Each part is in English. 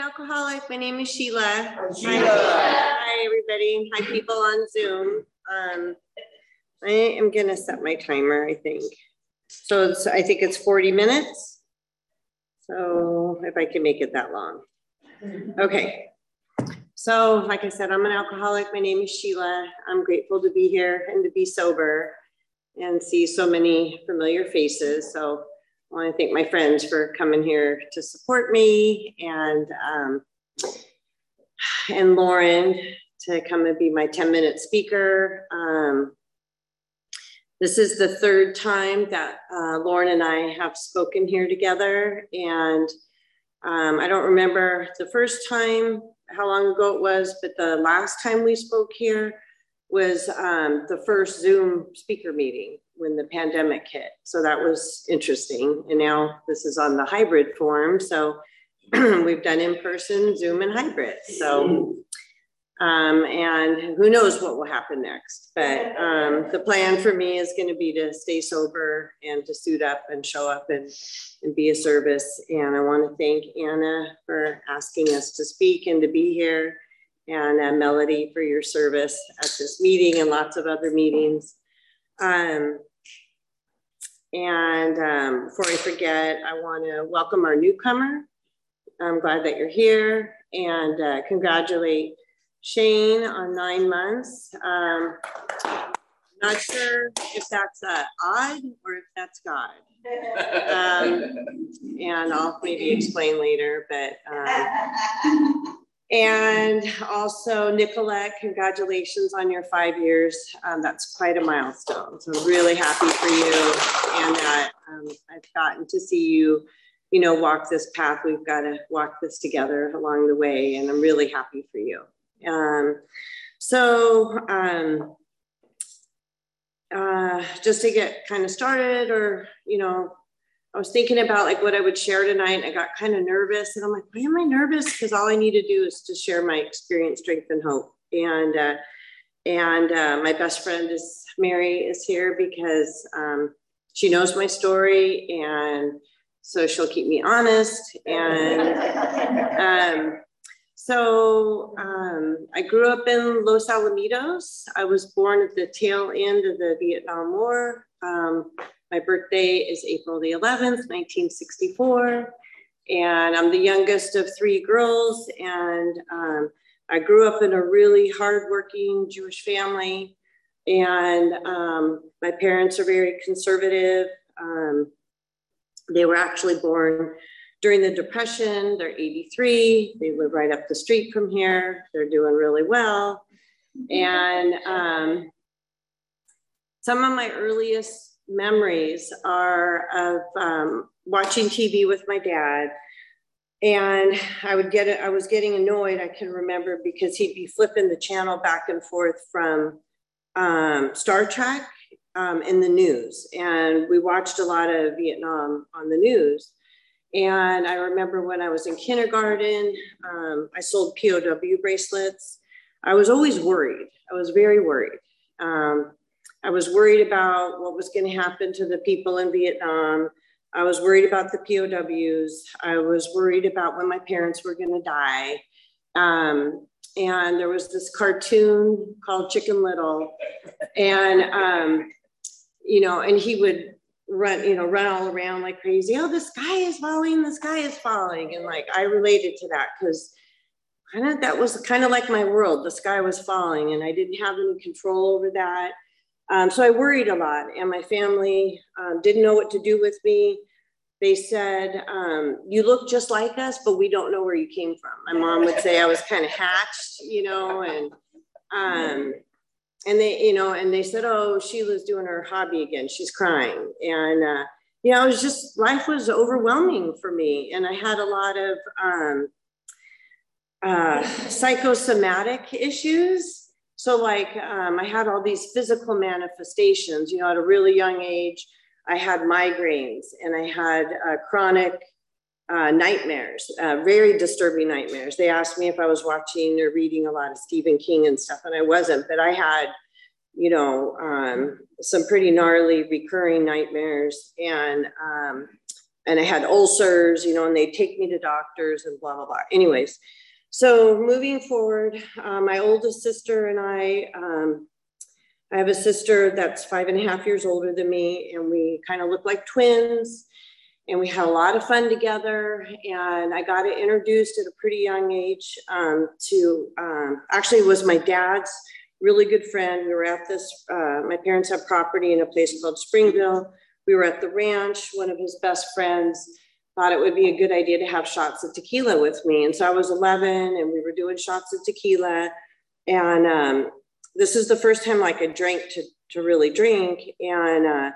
alcoholic. My name is Sheila. Sheila. Hi, hi, everybody. Hi, people on Zoom. Um, I am going to set my timer, I think. So I think it's 40 minutes. So if I can make it that long. Okay. So, like I said, I'm an alcoholic. My name is Sheila. I'm grateful to be here and to be sober and see so many familiar faces. So, I want to thank my friends for coming here to support me and um, and Lauren to come and be my 10 minute speaker. Um, this is the third time that uh, Lauren and I have spoken here together. And um, I don't remember the first time, how long ago it was, but the last time we spoke here was um, the first Zoom speaker meeting when the pandemic hit. So that was interesting. And now this is on the hybrid form. So we've done in person, Zoom, and hybrid. So, um, and who knows what will happen next. But um, the plan for me is going to be to stay sober and to suit up and show up and, and be a service. And I want to thank Anna for asking us to speak and to be here and uh, Melody for your service at this meeting and lots of other meetings. Um, and um, before I forget, I want to welcome our newcomer. I'm glad that you're here and uh, congratulate Shane on nine months. Um, not sure if that's uh, odd or if that's God. Um, and I'll maybe explain later, but um, and also, Nicolette, congratulations on your five years. Um, that's quite a milestone. So really happy for you and that um, I've gotten to see you, you know, walk this path. We've got to walk this together along the way, and I'm really happy for you. Um, so um, uh, just to get kind of started or, you know, I was thinking about like what I would share tonight. I got kind of nervous, and I'm like, why am I nervous? Because all I need to do is to share my experience, strength, and hope. And uh, and uh, my best friend is Mary is here because um, she knows my story, and so she'll keep me honest. And um, so um, I grew up in Los Alamitos. I was born at the tail end of the Vietnam War. Um, my birthday is April the 11th, 1964. And I'm the youngest of three girls. And um, I grew up in a really hardworking Jewish family. And um, my parents are very conservative. Um, they were actually born during the Depression. They're 83. They live right up the street from here. They're doing really well. And um, some of my earliest memories are of um, watching TV with my dad. And I would get it, I was getting annoyed, I can remember, because he'd be flipping the channel back and forth from um, Star Trek um, in the news. And we watched a lot of Vietnam on the news. And I remember when I was in kindergarten, um, I sold POW bracelets. I was always worried. I was very worried. Um, I was worried about what was going to happen to the people in Vietnam. I was worried about the POWs. I was worried about when my parents were going to die. Um, and there was this cartoon called Chicken Little, and um, you know, and he would run, you know, run all around like crazy. Oh, the sky is falling, the sky is falling, and like I related to that because kind of that was kind of like my world. The sky was falling, and I didn't have any control over that. Um, so I worried a lot, and my family um, didn't know what to do with me. They said, um, You look just like us, but we don't know where you came from. My mom would say I was kind of hatched, you know, and um, and they, you know, and they said, Oh, Sheila's doing her hobby again. She's crying. And, uh, you know, it was just life was overwhelming for me. And I had a lot of um, uh, psychosomatic issues so, like, um, I had all these physical manifestations, you know, at a really young age. I had migraines and I had uh, chronic uh, nightmares, uh, very disturbing nightmares. They asked me if I was watching or reading a lot of Stephen King and stuff, and I wasn't, but I had, you know, um, some pretty gnarly recurring nightmares. And um, and I had ulcers, you know, and they'd take me to doctors and blah, blah, blah. Anyways, so moving forward, uh, my oldest sister and I, um, I have a sister that's five and a half years older than me, and we kind of look like twins. And we had a lot of fun together. And I got introduced at a pretty young age um, to um, actually was my dad's really good friend. We were at this, uh, my parents have property in a place called Springville. We were at the ranch. One of his best friends thought it would be a good idea to have shots of tequila with me. And so I was 11 and we were doing shots of tequila. And um, this is the first time like I drank to, to really drink. And uh,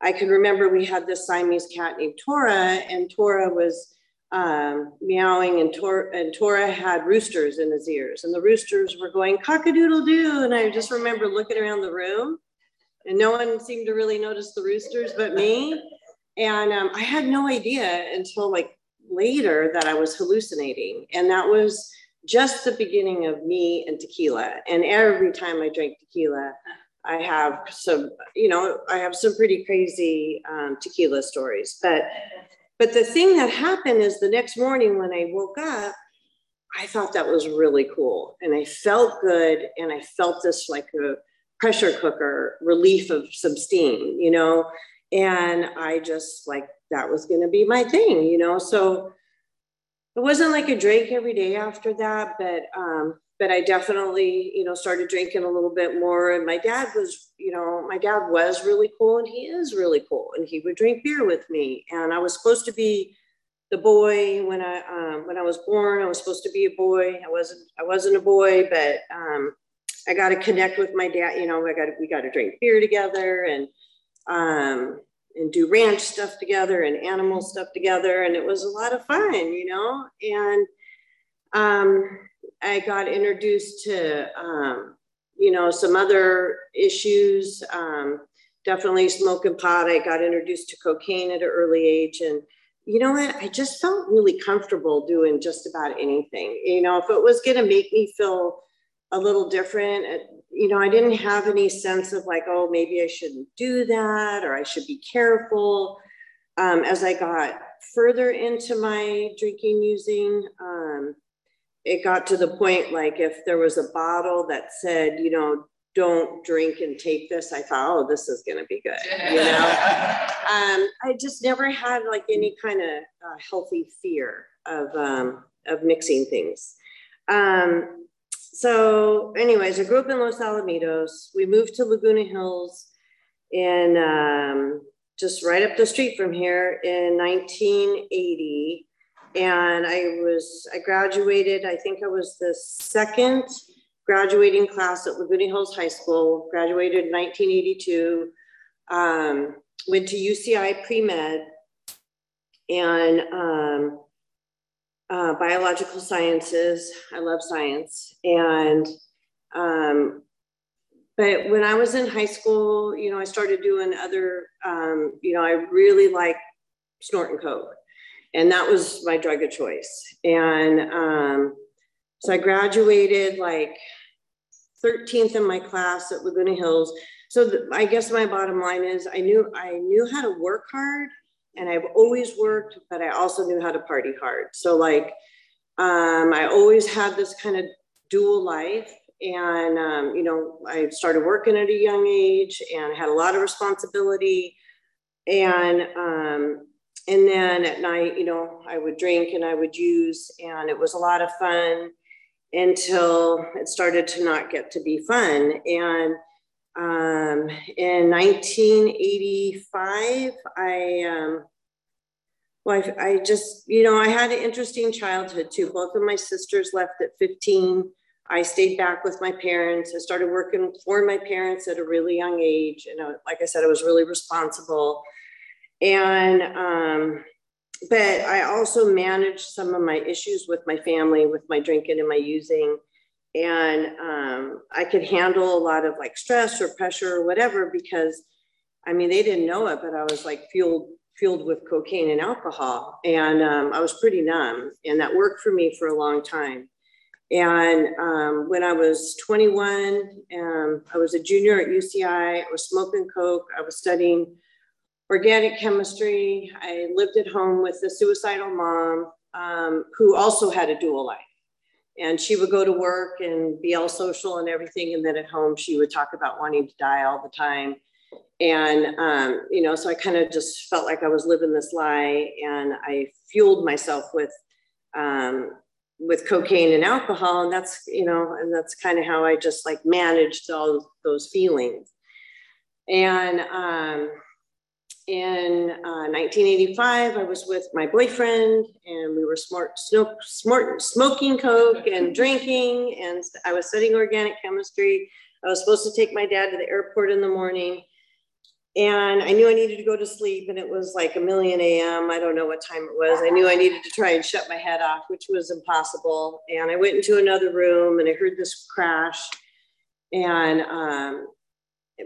I can remember we had this Siamese cat named Tora, and Tora was um, meowing, and, Tor- and Tora had roosters in his ears, and the roosters were going cock-a-doodle doo. And I just remember looking around the room, and no one seemed to really notice the roosters but me. And um, I had no idea until like later that I was hallucinating, and that was just the beginning of me and tequila. And every time I drank tequila, I have some, you know, I have some pretty crazy um, tequila stories. But but the thing that happened is the next morning when I woke up, I thought that was really cool, and I felt good, and I felt this like a pressure cooker relief of some steam, you know, and I just like that was going to be my thing, you know. So it wasn't like a drink every day after that, but um, but I definitely, you know, started drinking a little bit more. And my dad was, you know, my dad was really cool, and he is really cool, and he would drink beer with me. And I was supposed to be the boy when I um, when I was born. I was supposed to be a boy. I wasn't. I wasn't a boy, but um, I got to connect with my dad. You know, I got we got to drink beer together, and um, and do ranch stuff together and animal stuff together. And it was a lot of fun, you know. And um, I got introduced to, um, you know, some other issues. Um, definitely smoking pot. I got introduced to cocaine at an early age. And you know what? I just felt really comfortable doing just about anything. You know, if it was going to make me feel a little different, you know, I didn't have any sense of like, oh, maybe I shouldn't do that or I should be careful. Um, as I got further into my drinking using, um, it got to the point like if there was a bottle that said, you know, don't drink and take this, I thought, oh, this is going to be good. You know, um, I just never had like any kind of uh, healthy fear of um, of mixing things. Um, so anyways, I grew up in Los Alamitos. We moved to Laguna Hills in um, just right up the street from here in 1980. And I was, I graduated, I think I was the second graduating class at Laguna Hills High School, graduated in 1982, um, went to UCI pre-med and um, uh, biological sciences. I love science. And, um, but when I was in high school, you know, I started doing other, um, you know, I really like snorting coke. And that was my drug of choice. And um, so I graduated like 13th in my class at Laguna Hills. So the, I guess my bottom line is I knew I knew how to work hard and I've always worked, but I also knew how to party hard. So like, um, I always had this kind of dual life. And, um, you know, I started working at a young age and had a lot of responsibility. And, um, and then at night, you know, I would drink and I would use, and it was a lot of fun until it started to not get to be fun. And um, in 1985, I, um, well, I, I just, you know, I had an interesting childhood too. Both of my sisters left at 15. I stayed back with my parents. I started working for my parents at a really young age. And I, like I said, I was really responsible. And, um, but I also managed some of my issues with my family, with my drinking and my using and um, i could handle a lot of like stress or pressure or whatever because i mean they didn't know it but i was like fueled fueled with cocaine and alcohol and um, i was pretty numb and that worked for me for a long time and um, when i was 21 um, i was a junior at uci i was smoking coke i was studying organic chemistry. I lived at home with a suicidal mom um, who also had a dual life. And she would go to work and be all social and everything. And then at home, she would talk about wanting to die all the time. And, um, you know, so I kind of just felt like I was living this lie and I fueled myself with, um, with cocaine and alcohol. And that's, you know, and that's kind of how I just like managed all those feelings. And, um, in uh, 1985, I was with my boyfriend and we were smart, smart, smoking Coke and drinking. And I was studying organic chemistry. I was supposed to take my dad to the airport in the morning. And I knew I needed to go to sleep, and it was like a million AM. I don't know what time it was. I knew I needed to try and shut my head off, which was impossible. And I went into another room and I heard this crash. And um,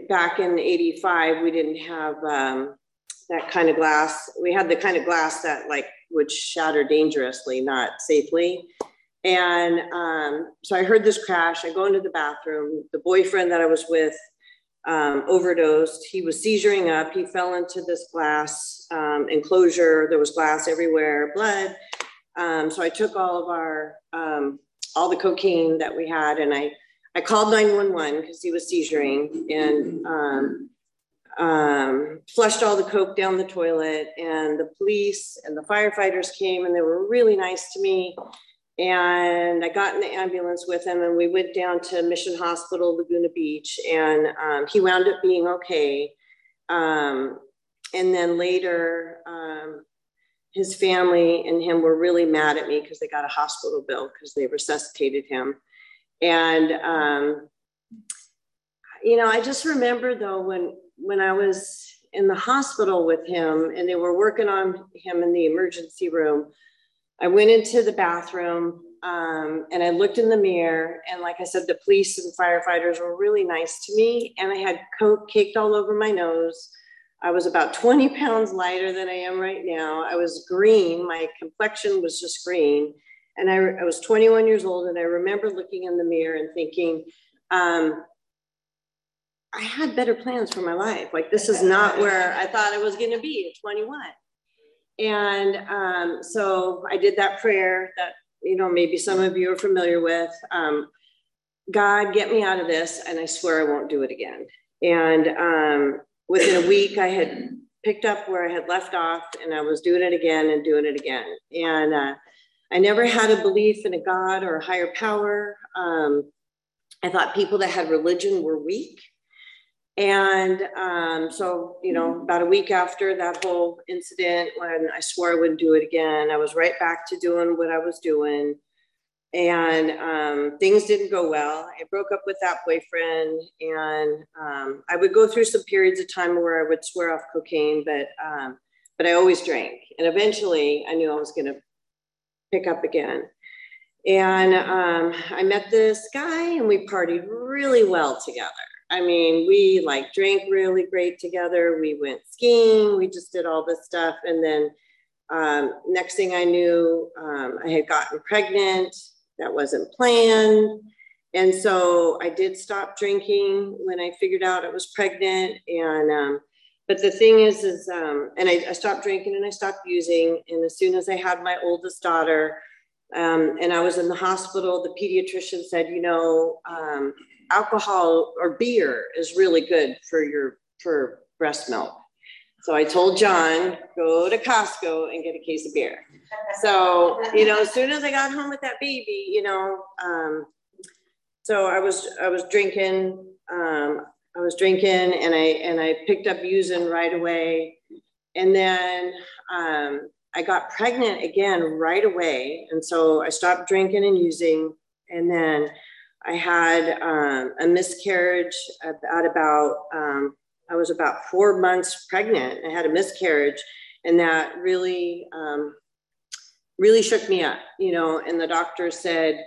back in 85, we didn't have um, that kind of glass. We had the kind of glass that like would shatter dangerously, not safely. And um, so I heard this crash. I go into the bathroom. The boyfriend that I was with um, overdosed. He was seizuring up. He fell into this glass um, enclosure. There was glass everywhere, blood. Um, so I took all of our, um, all the cocaine that we had and I, I called 911 because he was seizuring and um, flushed all the coke down the toilet. And the police and the firefighters came and they were really nice to me. And I got in the ambulance with him and we went down to Mission Hospital, Laguna Beach, and um, he wound up being okay. Um, and then later, um, his family and him were really mad at me because they got a hospital bill because they resuscitated him. And, um, you know, I just remember though when, when I was in the hospital with him and they were working on him in the emergency room, I went into the bathroom um, and I looked in the mirror. And like I said, the police and firefighters were really nice to me. And I had coke caked all over my nose. I was about 20 pounds lighter than I am right now. I was green. My complexion was just green. And I, I was 21 years old. And I remember looking in the mirror and thinking, um, I had better plans for my life. Like, this is not where I thought I was going to be at 21. And um, so I did that prayer that, you know, maybe some of you are familiar with. Um, God, get me out of this, and I swear I won't do it again. And um, within a week, I had picked up where I had left off, and I was doing it again and doing it again. And uh, I never had a belief in a God or a higher power. Um, I thought people that had religion were weak. And um, so, you know, about a week after that whole incident, when I swore I wouldn't do it again, I was right back to doing what I was doing. And um, things didn't go well. I broke up with that boyfriend, and um, I would go through some periods of time where I would swear off cocaine, but um, but I always drank. And eventually, I knew I was going to pick up again. And um, I met this guy, and we partied really well together I mean, we like drank really great together. We went skiing. We just did all this stuff. And then um, next thing I knew, um, I had gotten pregnant. That wasn't planned. And so I did stop drinking when I figured out I was pregnant. And, um, but the thing is, is, um, and I, I, stopped drinking and I stopped using. And as soon as I had my oldest daughter, um, and I was in the hospital, the pediatrician said, you know, um, alcohol or beer is really good for your for breast milk. So I told John, go to Costco and get a case of beer. So, you know, as soon as I got home with that baby, you know, um, so I was I was drinking, um, I was drinking and I and I picked up using right away. And then um, I got pregnant again right away. And so I stopped drinking and using. And then I had um, a miscarriage at, about, um, I was about four months pregnant. I had a miscarriage, and that really, um, really shook me up, you know. And the doctor said,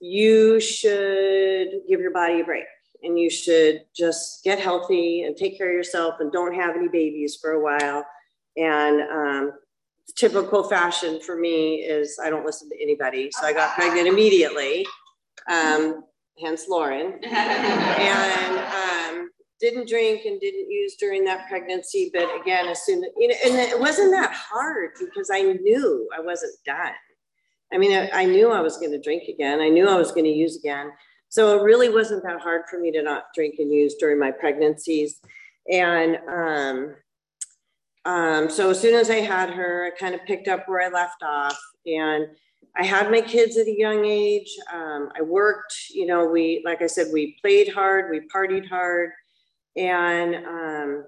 You should give your body a break and you should just get healthy and take care of yourself and don't have any babies for a while. And um, typical fashion for me is I don't listen to anybody. So I got pregnant immediately. Um, hence Lauren. and um, didn't drink and didn't use during that pregnancy. But again, as soon as, you know, and it wasn't that hard because I knew I wasn't done. I mean, I, I knew I was going to drink again. I knew I was going to use again. So it really wasn't that hard for me to not drink and use during my pregnancies. And um, um, so as soon as I had her, I kind of picked up where I left off. And I had my kids at a young age. Um, I worked, you know, we, like I said, we played hard, we partied hard. And, um,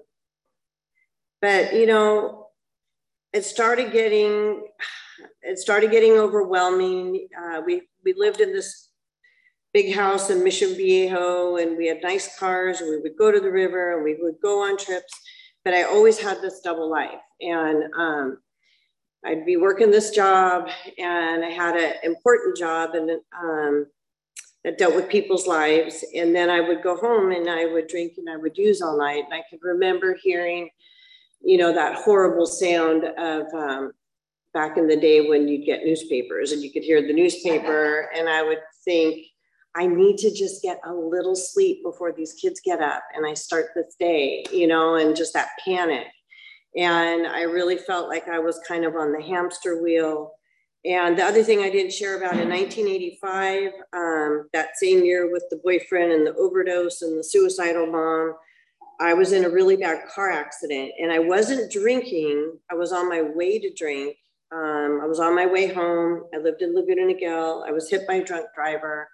but, you know, it started getting, it started getting overwhelming. Uh, we, we lived in this big house in Mission Viejo and we had nice cars and we would go to the river and we would go on trips. But I always had this double life. And, um, I'd be working this job and I had an important job and um, that dealt with people's lives. And then I would go home and I would drink and I would use all night. And I could remember hearing, you know, that horrible sound of um, back in the day when you'd get newspapers and you could hear the newspaper. And I would think, I need to just get a little sleep before these kids get up and I start this day, you know, and just that panic. And I really felt like I was kind of on the hamster wheel. And the other thing I didn't share about in 1985, um, that same year with the boyfriend and the overdose and the suicidal mom, I was in a really bad car accident and I wasn't drinking. I was on my way to drink. Um, I was on my way home. I lived in Laguna Niguel. I was hit by a drunk driver.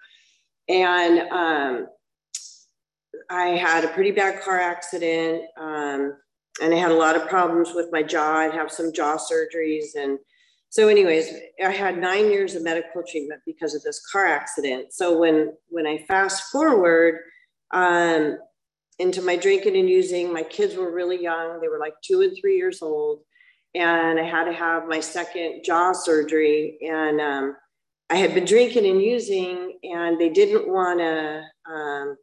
And um, I had a pretty bad car accident. Um, and I had a lot of problems with my jaw. I'd have some jaw surgeries. And so anyways, I had nine years of medical treatment because of this car accident. So when, when I fast forward um, into my drinking and using, my kids were really young. They were like two and three years old. And I had to have my second jaw surgery. And um, I had been drinking and using, and they didn't want to um,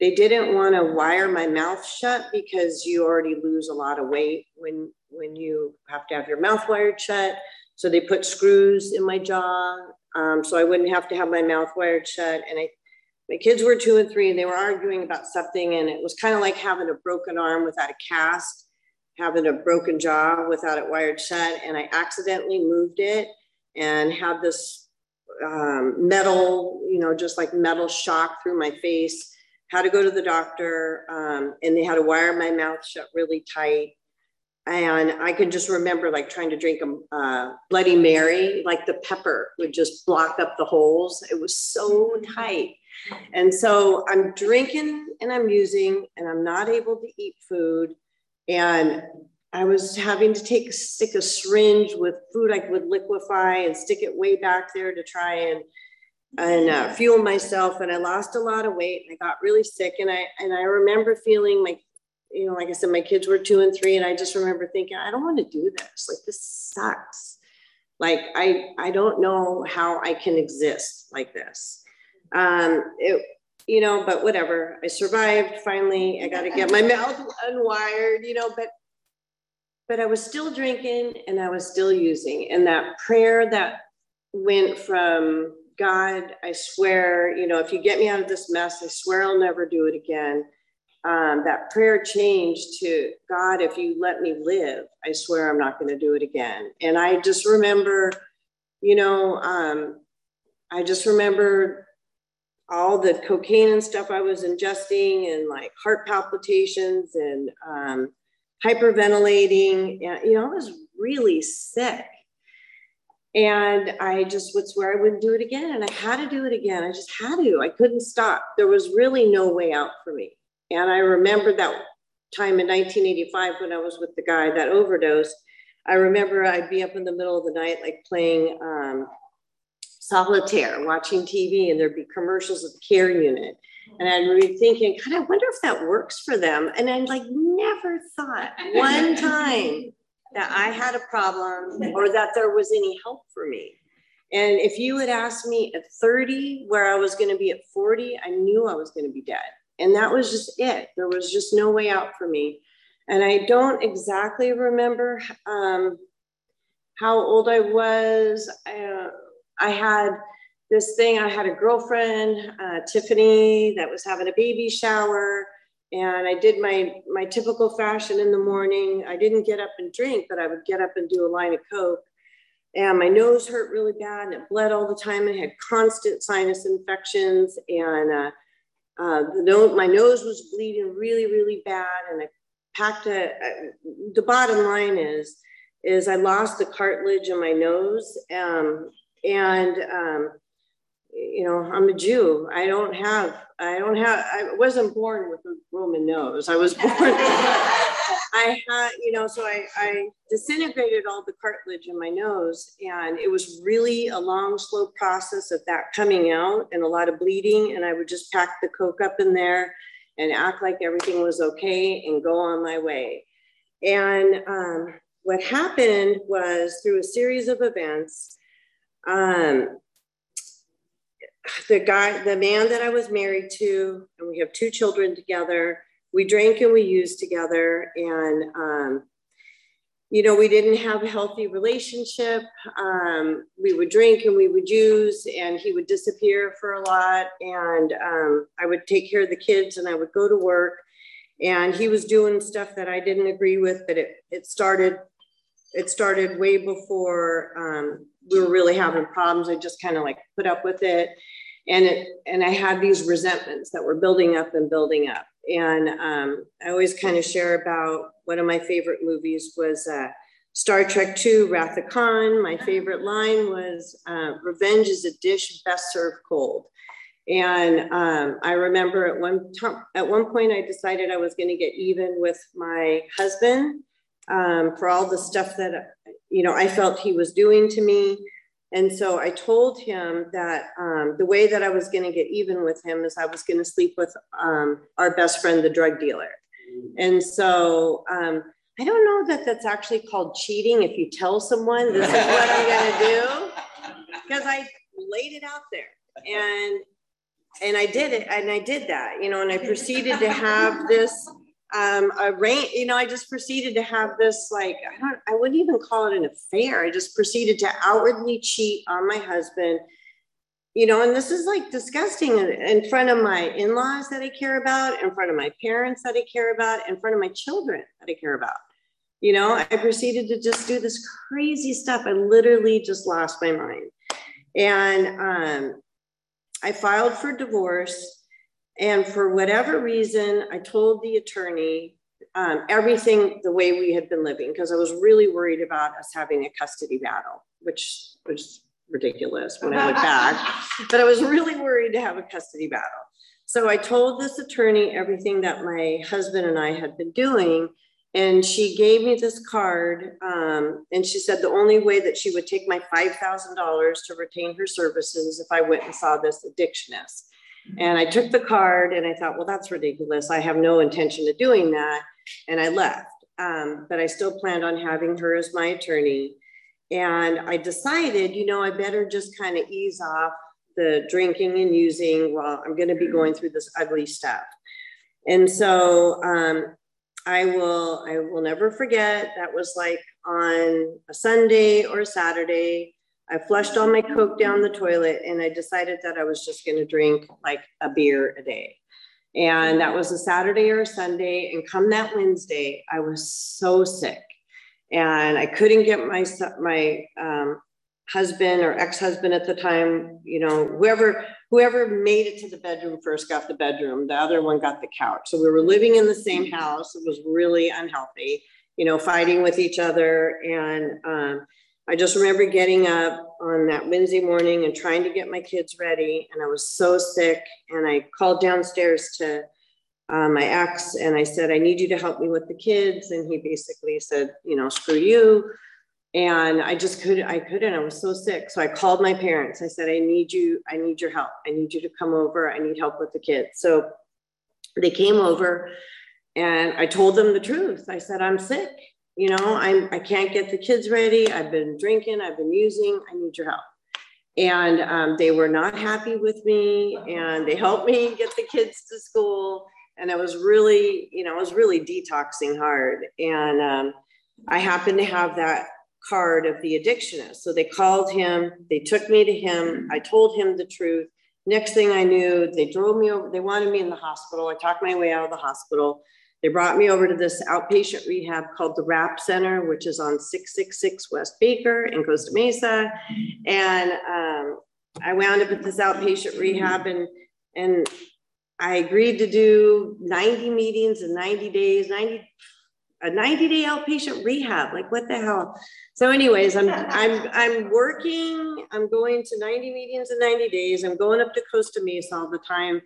they didn't want to wire my mouth shut because you already lose a lot of weight when when you have to have your mouth wired shut. So they put screws in my jaw, um, so I wouldn't have to have my mouth wired shut. And I, my kids were two and three, and they were arguing about something, and it was kind of like having a broken arm without a cast, having a broken jaw without it wired shut. And I accidentally moved it and had this um, metal, you know, just like metal shock through my face had to go to the doctor, um, and they had to wire my mouth shut really tight. And I can just remember like trying to drink a uh, Bloody Mary, like the pepper would just block up the holes. It was so tight. And so I'm drinking and I'm using, and I'm not able to eat food. And I was having to take a stick a syringe with food I would liquefy and stick it way back there to try and and uh, fuel myself and I lost a lot of weight and I got really sick and I and I remember feeling like you know like I said my kids were 2 and 3 and I just remember thinking I don't want to do this like this sucks. Like I I don't know how I can exist like this. Um it you know but whatever I survived finally I got to get my mouth unwired you know but but I was still drinking and I was still using and that prayer that went from God, I swear, you know, if you get me out of this mess, I swear I'll never do it again. Um, that prayer changed to God, if you let me live, I swear I'm not going to do it again. And I just remember, you know, um, I just remember all the cocaine and stuff I was ingesting and like heart palpitations and um, hyperventilating. And, you know, I was really sick. And I just would swear I wouldn't do it again. And I had to do it again. I just had to. I couldn't stop. There was really no way out for me. And I remember that time in 1985 when I was with the guy that overdosed. I remember I'd be up in the middle of the night, like playing um, solitaire, watching TV, and there'd be commercials of the care unit. And I'd be thinking, God, I wonder if that works for them. And I like never thought one time that I had a problem or that there was any help for me. And if you had asked me at 30 where I was going to be at 40, I knew I was going to be dead. And that was just it. There was just no way out for me. And I don't exactly remember um, how old I was. Uh, I had this thing, I had a girlfriend, uh, Tiffany, that was having a baby shower. And I did my my typical fashion in the morning. I didn't get up and drink, but I would get up and do a line of coke. And my nose hurt really bad, and it bled all the time. I had constant sinus infections, and uh, uh, the nose, my nose was bleeding really, really bad. And I packed a. the bottom line is, is I lost the cartilage in my nose, um, and um, you know, I'm a Jew. I don't have, I don't have, I wasn't born with a Roman nose. I was born, I had, you know, so I, I disintegrated all the cartilage in my nose. And it was really a long, slow process of that coming out and a lot of bleeding. And I would just pack the Coke up in there and act like everything was okay and go on my way. And um, what happened was through a series of events, um, the guy, the man that I was married to, and we have two children together. We drank and we used together, and um, you know, we didn't have a healthy relationship. Um, we would drink and we would use, and he would disappear for a lot. And um, I would take care of the kids, and I would go to work. And he was doing stuff that I didn't agree with, but it it started it started way before um, we were really having problems. I just kind of like put up with it and it and I had these resentments that were building up and building up. And um, I always kind of share about one of my favorite movies was uh, Star Trek II, Wrath of Khan. My favorite line was uh, "Revenge is a dish best served cold." And um, I remember at one time, at one point, I decided I was going to get even with my husband um, for all the stuff that you know I felt he was doing to me. And so I told him that um, the way that I was going to get even with him is I was going to sleep with um, our best friend, the drug dealer. And so um, I don't know that that's actually called cheating if you tell someone this is what I'm going to do, because I laid it out there and and I did it and I did that, you know, and I proceeded to have this um, a rain, you know, I just proceeded to have this like, I don't, I wouldn't even call it an affair. I just proceeded to outwardly cheat on my husband, you know, and this is like disgusting in front of my in laws that I care about, in front of my parents that I care about, in front of my children that I care about. You know, I proceeded to just do this crazy stuff. I literally just lost my mind. And um, I filed for divorce and for whatever reason, I told the attorney um, everything the way we had been living because I was really worried about us having a custody battle, which was ridiculous when I look back. But I was really worried to have a custody battle. So I told this attorney everything that my husband and I had been doing. And she gave me this card. Um, and she said the only way that she would take my $5,000 to retain her services if I went and saw this addictionist. And I took the card and I thought, well, that's ridiculous. I have no intention of doing that. And I left. Um, but I still planned on having her as my attorney. And I decided, you know, I better just kind of ease off the drinking and using while I'm going to be going through this ugly stuff. And so um, I will, I will never forget. That was like on a Sunday or a Saturday. I flushed all my Coke down the toilet and I decided that I was just going to drink like a beer a day. And that was a Saturday or a Sunday. And come that Wednesday, I was so sick and I couldn't get my, my um, husband or ex-husband at the time, you know, whoever, whoever made it to the bedroom first got the bedroom. The other one got the couch. So we were living in the same house. It was really unhealthy, you know, fighting with each other. And, um, I just remember getting up on that Wednesday morning and trying to get my kids ready. And I was so sick. And I called downstairs to uh, my ex and I said, I need you to help me with the kids. And he basically said, you know, screw you. And I just couldn't, I couldn't, I was so sick. So I called my parents. I said, I need you, I need your help. I need you to come over. I need help with the kids. So they came over and I told them the truth. I said, I'm sick you know, I'm, I can't get the kids ready. I've been drinking, I've been using, I need your help. And um, they were not happy with me and they helped me get the kids to school. And I was really, you know, I was really detoxing hard. And um, I happened to have that card of the addictionist. So they called him, they took me to him. I told him the truth. next thing I knew, they drove me over, they wanted me in the hospital. I talked my way out of the hospital. They brought me over to this outpatient rehab called the RAP Center, which is on 666 West Baker in Costa Mesa. And um, I wound up at this outpatient rehab and, and I agreed to do 90 meetings in 90 days, 90, a 90 day outpatient rehab. Like what the hell? So anyways, I'm, I'm, I'm working, I'm going to 90 meetings in 90 days. I'm going up to Costa Mesa all the time.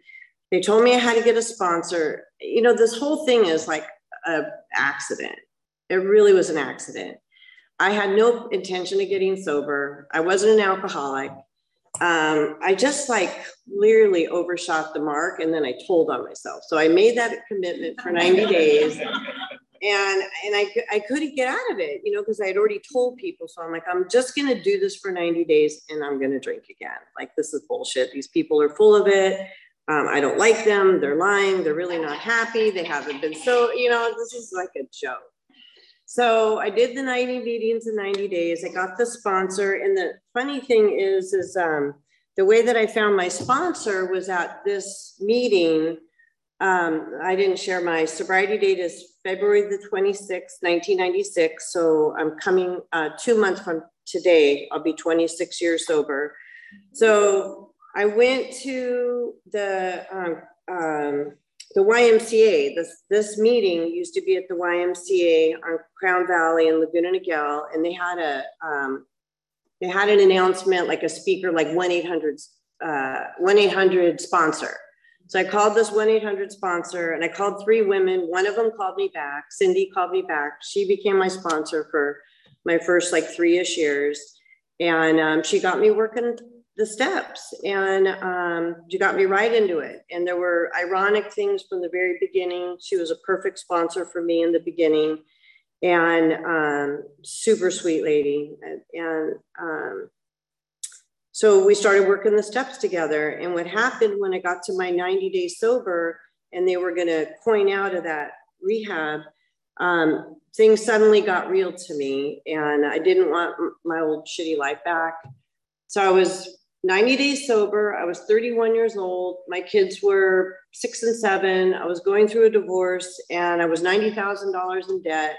They told me I had to get a sponsor. You know, this whole thing is like an accident. It really was an accident. I had no intention of getting sober. I wasn't an alcoholic. Um, I just like literally overshot the mark and then I told on myself. So I made that commitment for 90 days and and I, I couldn't get out of it, you know, because I had already told people. So I'm like, I'm just going to do this for 90 days and I'm going to drink again. Like, this is bullshit. These people are full of it. Um, I don't like them. They're lying. They're really not happy. They haven't been so, you know, this is like a joke. So I did the 90 meetings in 90 days. I got the sponsor. And the funny thing is, is um, the way that I found my sponsor was at this meeting. Um, I didn't share my sobriety date is February the 26th, 1996. So I'm coming uh, two months from today. I'll be 26 years sober. So I went to the um, um, the YMCA. This this meeting used to be at the YMCA on Crown Valley in Laguna Niguel, and they had a um, they had an announcement like a speaker like one eight hundred uh, one eight hundred sponsor. So I called this one eight hundred sponsor, and I called three women. One of them called me back. Cindy called me back. She became my sponsor for my first like three ish years, and um, she got me working the steps and um, she got me right into it. And there were ironic things from the very beginning. She was a perfect sponsor for me in the beginning and um, super sweet lady. And, um, so we started working the steps together. And what happened when i got to my 90 days sober and they were going to coin out of that rehab um, things suddenly got real to me and i didn't want my old shitty life back. So I was 90 days sober. I was 31 years old. My kids were six and seven. I was going through a divorce and I was $90,000 in debt.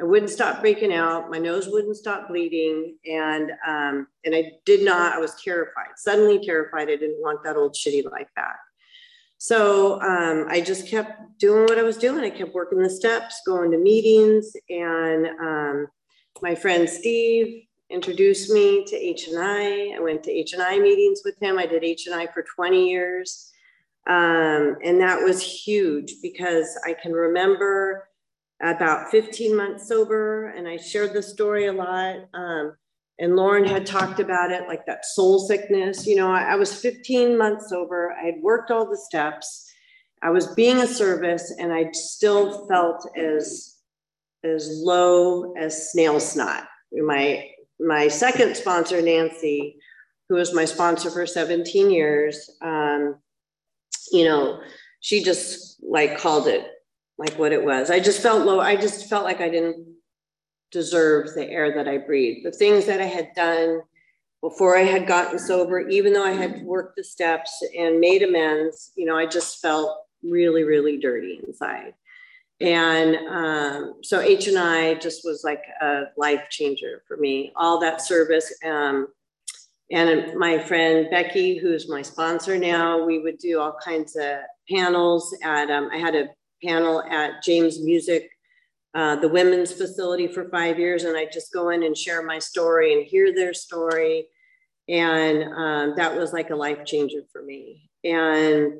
I wouldn't stop breaking out. My nose wouldn't stop bleeding. And, um, and I did not, I was terrified, suddenly terrified. I didn't want that old shitty life back. So um, I just kept doing what I was doing. I kept working the steps, going to meetings. And um, my friend Steve, introduced me to H&I. I went to H&I meetings with him. I did H&I for 20 years. Um, and that was huge because I can remember about 15 months sober and I shared the story a lot. Um, and Lauren had talked about it, like that soul sickness. You know, I, I was 15 months sober. I had worked all the steps. I was being a service and I still felt as, as low as snail snot. My my second sponsor, Nancy, who was my sponsor for 17 years, um, you know, she just like called it like what it was. I just felt low. I just felt like I didn't deserve the air that I breathed. The things that I had done before I had gotten sober, even though I had worked the steps and made amends, you know, I just felt really, really dirty inside. And um, so H and I just was like a life changer for me. All that service. Um, and my friend Becky, who's my sponsor now, we would do all kinds of panels at, um, I had a panel at James Musick, uh, the women's facility for five years. And I just go in and share my story and hear their story. And um, that was like a life changer for me. And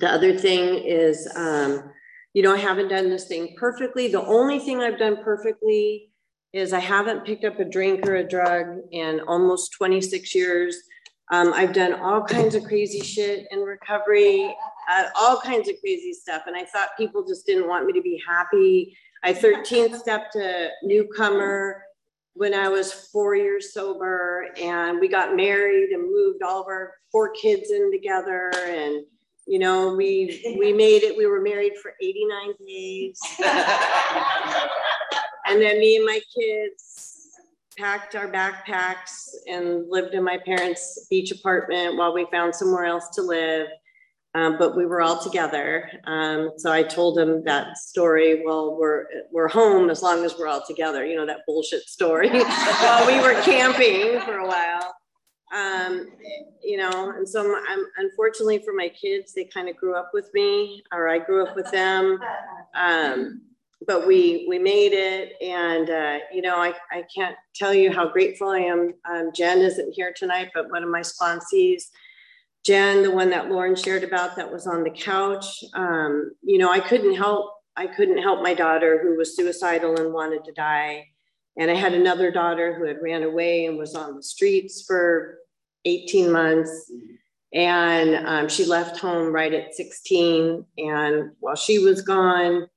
the other thing is, um, you know, I haven't done this thing perfectly. The only thing I've done perfectly is I haven't picked up a drink or a drug in almost 26 years. Um, I've done all kinds of crazy shit in recovery, uh, all kinds of crazy stuff. And I thought people just didn't want me to be happy. I 13th stepped a newcomer when I was four years sober, and we got married and moved all of our four kids in together. And you know, we we made it. We were married for 89 days. and then me and my kids packed our backpacks and lived in my parents' beach apartment while we found somewhere else to live. Um, but we were all together. Um, so I told him that story. Well, we're we're home as long as we're all together. You know that bullshit story. while we were camping for a while, um, you know. And so I'm, unfortunately for my kids, they kind of grew up with me, or I grew up with them. Um, but we we made it, and uh, you know I I can't tell you how grateful I am. Um, Jen isn't here tonight, but one of my sponsees Jen, the one that Lauren shared about that was on the couch, um, you know, I couldn't help, I couldn't help my daughter who was suicidal and wanted to die. And I had another daughter who had ran away and was on the streets for 18 months. And um, she left home right at 16. And while she was gone,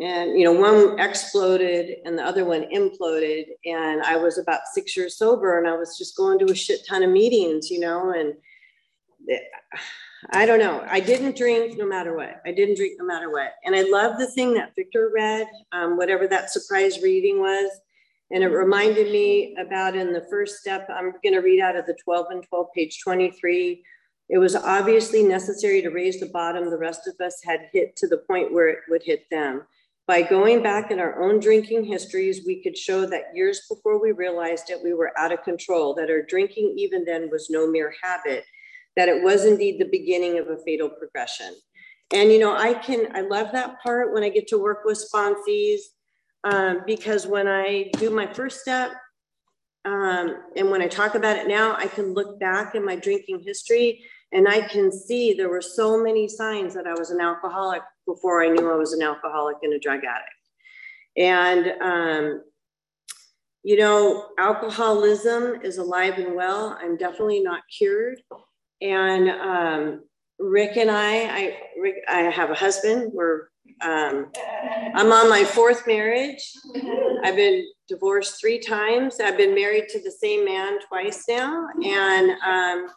and you know, one exploded and the other one imploded. And I was about six years sober, and I was just going to a shit ton of meetings, you know, and I don't know. I didn't drink no matter what. I didn't drink no matter what. And I love the thing that Victor read, um, whatever that surprise reading was. And it reminded me about in the first step, I'm going to read out of the 12 and 12, page 23. It was obviously necessary to raise the bottom the rest of us had hit to the point where it would hit them. By going back in our own drinking histories, we could show that years before we realized it, we were out of control, that our drinking even then was no mere habit that it was indeed the beginning of a fatal progression. And, you know, I can, I love that part when I get to work with sponsees um, because when I do my first step um, and when I talk about it now, I can look back in my drinking history and I can see there were so many signs that I was an alcoholic before I knew I was an alcoholic and a drug addict. And, um, you know, alcoholism is alive and well. I'm definitely not cured. And um, Rick and I, I, Rick, I have a husband. We're, um, I'm on my fourth marriage. I've been divorced three times. I've been married to the same man twice now, and um,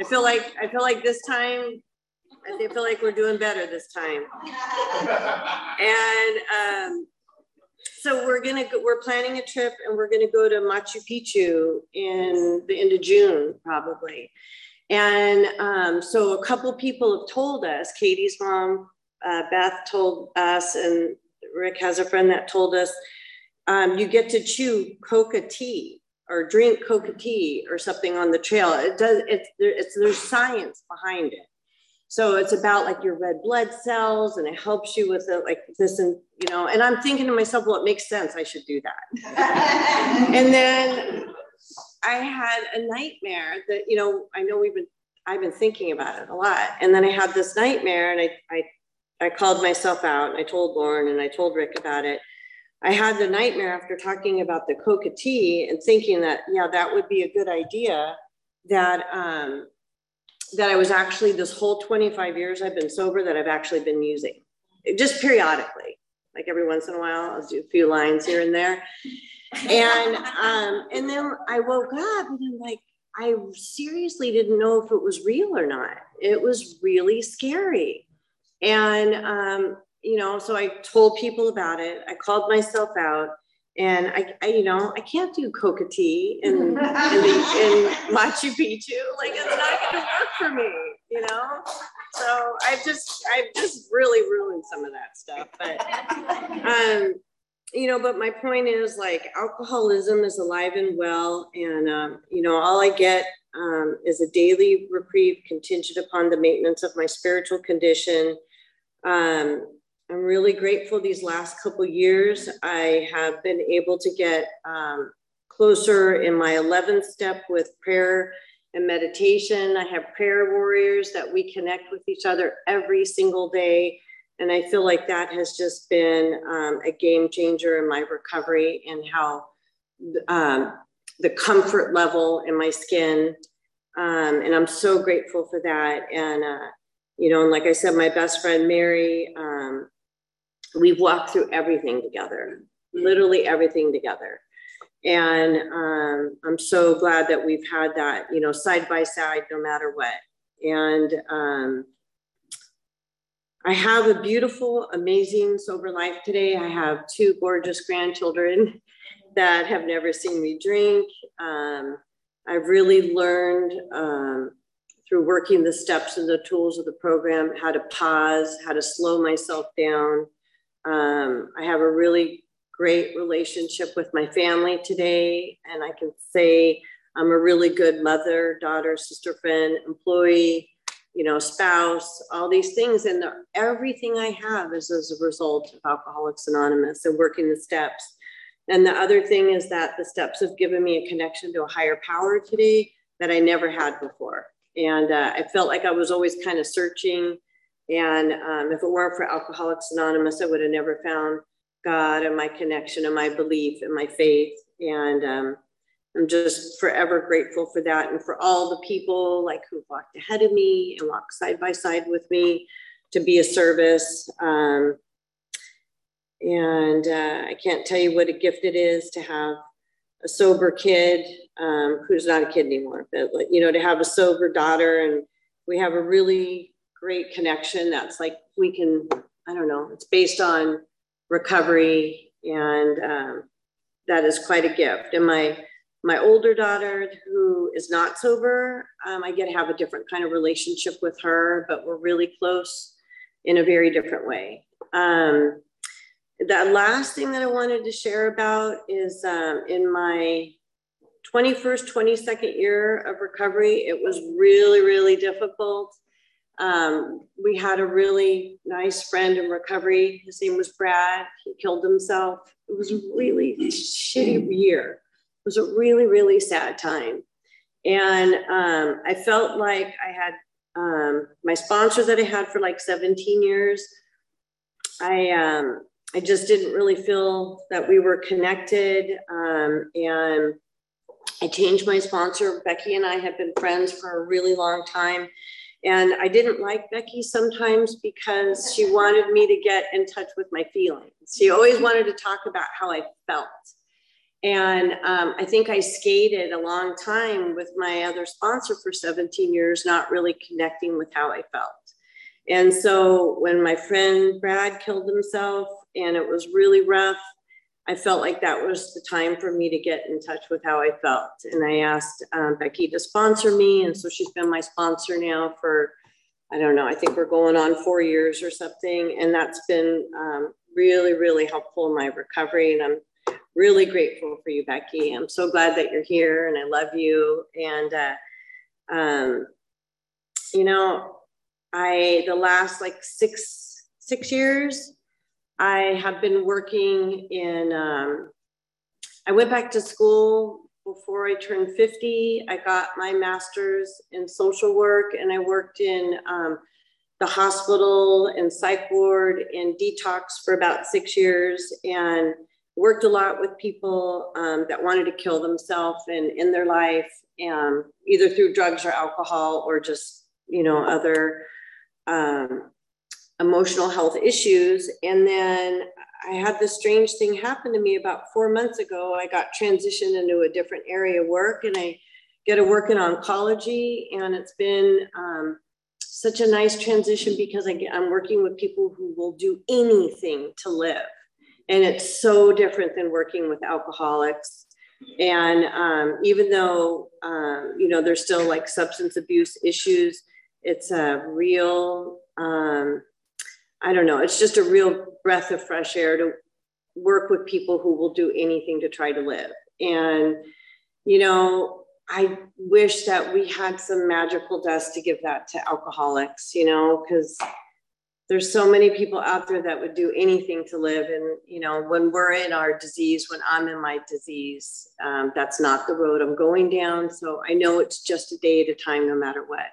I feel like I feel like this time, I feel like we're doing better this time. And um, so we're gonna go, we're planning a trip, and we're gonna go to Machu Picchu in the end of June probably. And um, so a couple people have told us, Katie's mom, uh, Beth told us, and Rick has a friend that told us, um, you get to chew coca tea or drink coca tea or something on the trail. It does, it's, it's, there's science behind it. So it's about like your red blood cells and it helps you with it like this and you know, and I'm thinking to myself, well, it makes sense. I should do that. and then I had a nightmare that, you know, I know we've been, I've been thinking about it a lot. And then I had this nightmare and I, I, I called myself out I told Lauren and I told Rick about it. I had the nightmare after talking about the coca tea and thinking that, yeah, that would be a good idea that, um, that I was actually this whole 25 years I've been sober that I've actually been using just periodically, like every once in a while, I'll do a few lines here and there and um, and then I woke up and I'm like, I seriously didn't know if it was real or not. It was really scary. And um, you know, so I told people about it. I called myself out. And I, I you know, I can't do coca tea in, in, the, in Machu Picchu. Like it's not going to work for me, you know. So I've just, I've just really ruined some of that stuff. But um, you know, but my point is like alcoholism is alive and well. And, um, you know, all I get um, is a daily reprieve contingent upon the maintenance of my spiritual condition. Um, I'm really grateful these last couple years. I have been able to get um, closer in my 11th step with prayer and meditation. I have prayer warriors that we connect with each other every single day and I feel like that has just been um, a game changer in my recovery and how um, the comfort level in my skin. Um, and I'm so grateful for that. And, uh, you know, and like I said, my best friend, Mary, um, we've walked through everything together, literally everything together. And um, I'm so glad that we've had that, you know, side by side, no matter what. And, um, I have a beautiful, amazing, sober life today. I have two gorgeous grandchildren that have never seen me drink. Um, I've really learned um, through working the steps and the tools of the program how to pause, how to slow myself down. Um, I have a really great relationship with my family today, and I can say I'm a really good mother, daughter, sister, friend, employee, you know, spouse, all these things. And the, everything I have is as a result of Alcoholics Anonymous and working the steps. And the other thing is that the steps have given me a connection to a higher power today that I never had before. And uh, I felt like I was always kind of searching. And um, if it weren't for Alcoholics Anonymous, I would have never found God and my connection and my belief and my faith. And um, I'm just forever grateful for that and for all the people like who walked ahead of me and walked side by side with me to be a service. Um, and uh, I can't tell you what a gift it is to have a sober kid um, who's not a kid anymore, but you know, to have a sober daughter and we have a really great connection. That's like we can, I don't know, it's based on recovery and um, that is quite a gift. And my my older daughter, who is not sober, um, I get to have a different kind of relationship with her, but we're really close in a very different way. Um, the last thing that I wanted to share about is um, in my 21st, 22nd year of recovery, it was really, really difficult. Um, we had a really nice friend in recovery. His name was Brad. He killed himself. It was a really shitty year It was a really, really sad time. And um, I felt like I had um, my sponsor that I had for like 17 years. I, um, I just didn't really feel that we were connected. Um, and I changed my sponsor. Becky and I have been friends for a really long time. And I didn't like Becky sometimes because she wanted me to get in touch with my feelings. She always wanted to talk about how I felt. And um, I think I skated a long time with my other sponsor for 17 years, not really connecting with how I felt. And so when my friend Brad killed himself and it was really rough, I felt like that was the time for me to get in touch with how I felt. And I asked um, Becky to sponsor me. And so she's been my sponsor now for, I don't know, I think we're going on four years or something. And that's been um, really, really helpful in my recovery. And I'm really grateful for you, Becky. I'm so glad that you're here and I love you. And, uh, um, you know, I, the last like six, six years, I have been working in, um, I went back to school before I turned 50. I got my master's in social work and I worked in um, the hospital and psych ward and detox for about six years. And worked a lot with people um, that wanted to kill themselves and in their life, um, either through drugs or alcohol or just, you know, other um, emotional health issues. And then I had this strange thing happen to me about four months ago. I got transitioned into a different area of work and I get to work in oncology. And it's been um, such a nice transition because I get, I'm working with people who will do anything to live and it's so different than working with alcoholics and um, even though um, you know there's still like substance abuse issues it's a real um, i don't know it's just a real breath of fresh air to work with people who will do anything to try to live. And you know i wish that we had some magical dust to give that to alcoholics you know because there's so many people out there that would do anything to live. And you know when we're in our disease when i'm in my disease um, that's not the road i'm going down. So i know it's just a day at a time no matter what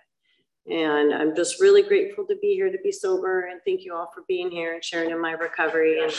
and i'm just really grateful to be here to be sober and thank you all for being here and sharing in my recovery and